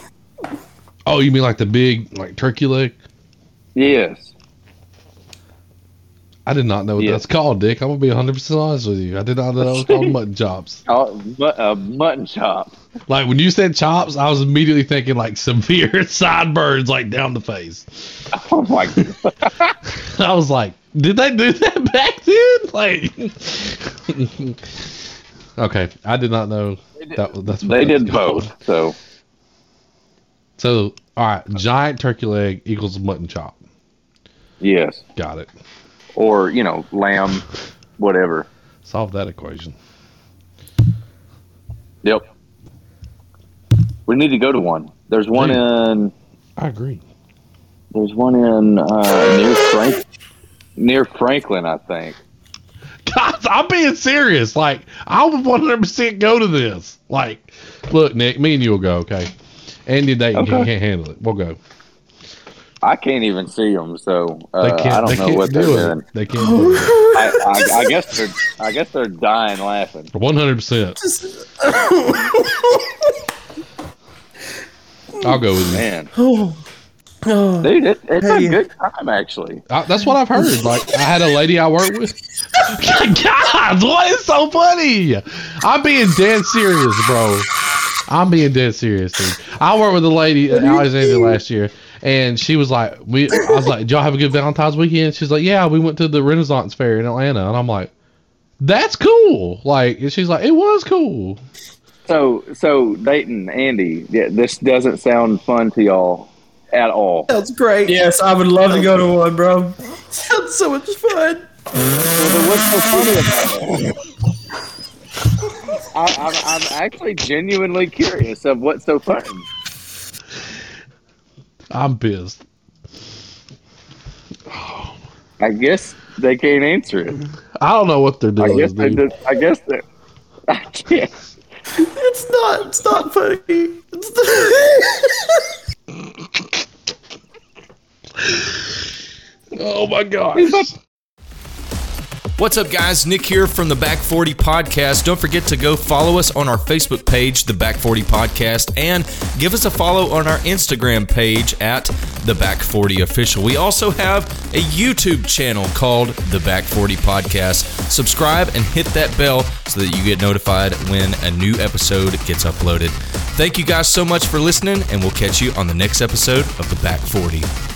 S5: Oh, you mean like the big like turkey leg?
S7: Yes.
S5: I did not know what
S7: Yeah.
S5: that's called, Dick. I'm gonna be 100 percent honest with you. I did not know that was called mutton chops.
S7: Oh, mu- a mutton chop.
S5: Like when you said chops, I was immediately thinking like severe sideburns like down the face.
S7: Oh my god.
S5: I was like, did they do that back then? Like, okay, I did not know that was that's what
S7: They
S5: that's
S7: did both. So
S5: So, all right, giant turkey leg equals mutton chop.
S7: yes.
S5: Got it.
S7: Or, you know, lamb, whatever.
S5: Solve that equation.
S7: Yep. We need to go to one. There's one in
S5: I agree.
S7: there's one in uh, near Frank near Franklin, I think.
S5: Guys, I'm being serious. Like, I would 100% go to this. Like, look, Nick, me and you will go, okay? Andy Dayton
S7: Okay.
S5: can't handle it. We'll go.
S7: I can't even see them, so uh,
S5: They can't.
S7: I don't
S5: they
S7: know
S5: can't
S7: what they're
S5: do
S7: doing.
S5: They can't do it.
S7: I, I, I guess they're I guess they're dying laughing.
S5: 100%. I'll go with you.
S7: Man,
S3: Oh,
S7: dude, it, it's
S3: Hey.
S7: a good time actually.
S5: I, that's what I've heard. Like, I had a lady I worked with. God, what is so funny? I'm being dead serious, bro. I'm being dead serious, dude. I worked with a lady at Alexandria last year, and she was like, "We." I was like, "Did y'all have a good Valentine's weekend?" She's like, "Yeah, we went to the Renaissance Fair in Atlanta," and I'm like, "That's cool." Like, and she's like, "It was cool."
S7: So, so Dayton, Andy, yeah, this doesn't sound fun to y'all at all.
S3: Sounds great.
S6: Yes, I would love to go to one, bro.
S3: Sounds so much fun.
S7: What's so funny about it? I, I'm, I'm actually genuinely curious of what's so funny.
S5: I'm pissed.
S7: I guess they can't answer it.
S5: I don't know what they're doing.
S7: I
S5: doing.
S7: guess they
S5: dude.
S7: just, I guess they. I can't.
S3: It's not. It's not funny. It's
S5: Oh my gosh.
S1: What's up, guys? Nick here from the Back 40 Podcast. Don't forget to go follow us on our Facebook page, the Back 40 Podcast, and give us a follow on our Instagram page at the Back 40 Official. We also have a YouTube channel called the Back 40 Podcast. Subscribe and hit that bell so that you get notified when a new episode gets uploaded. Thank you guys so much for listening, and we'll catch you on the next episode of the Back 40.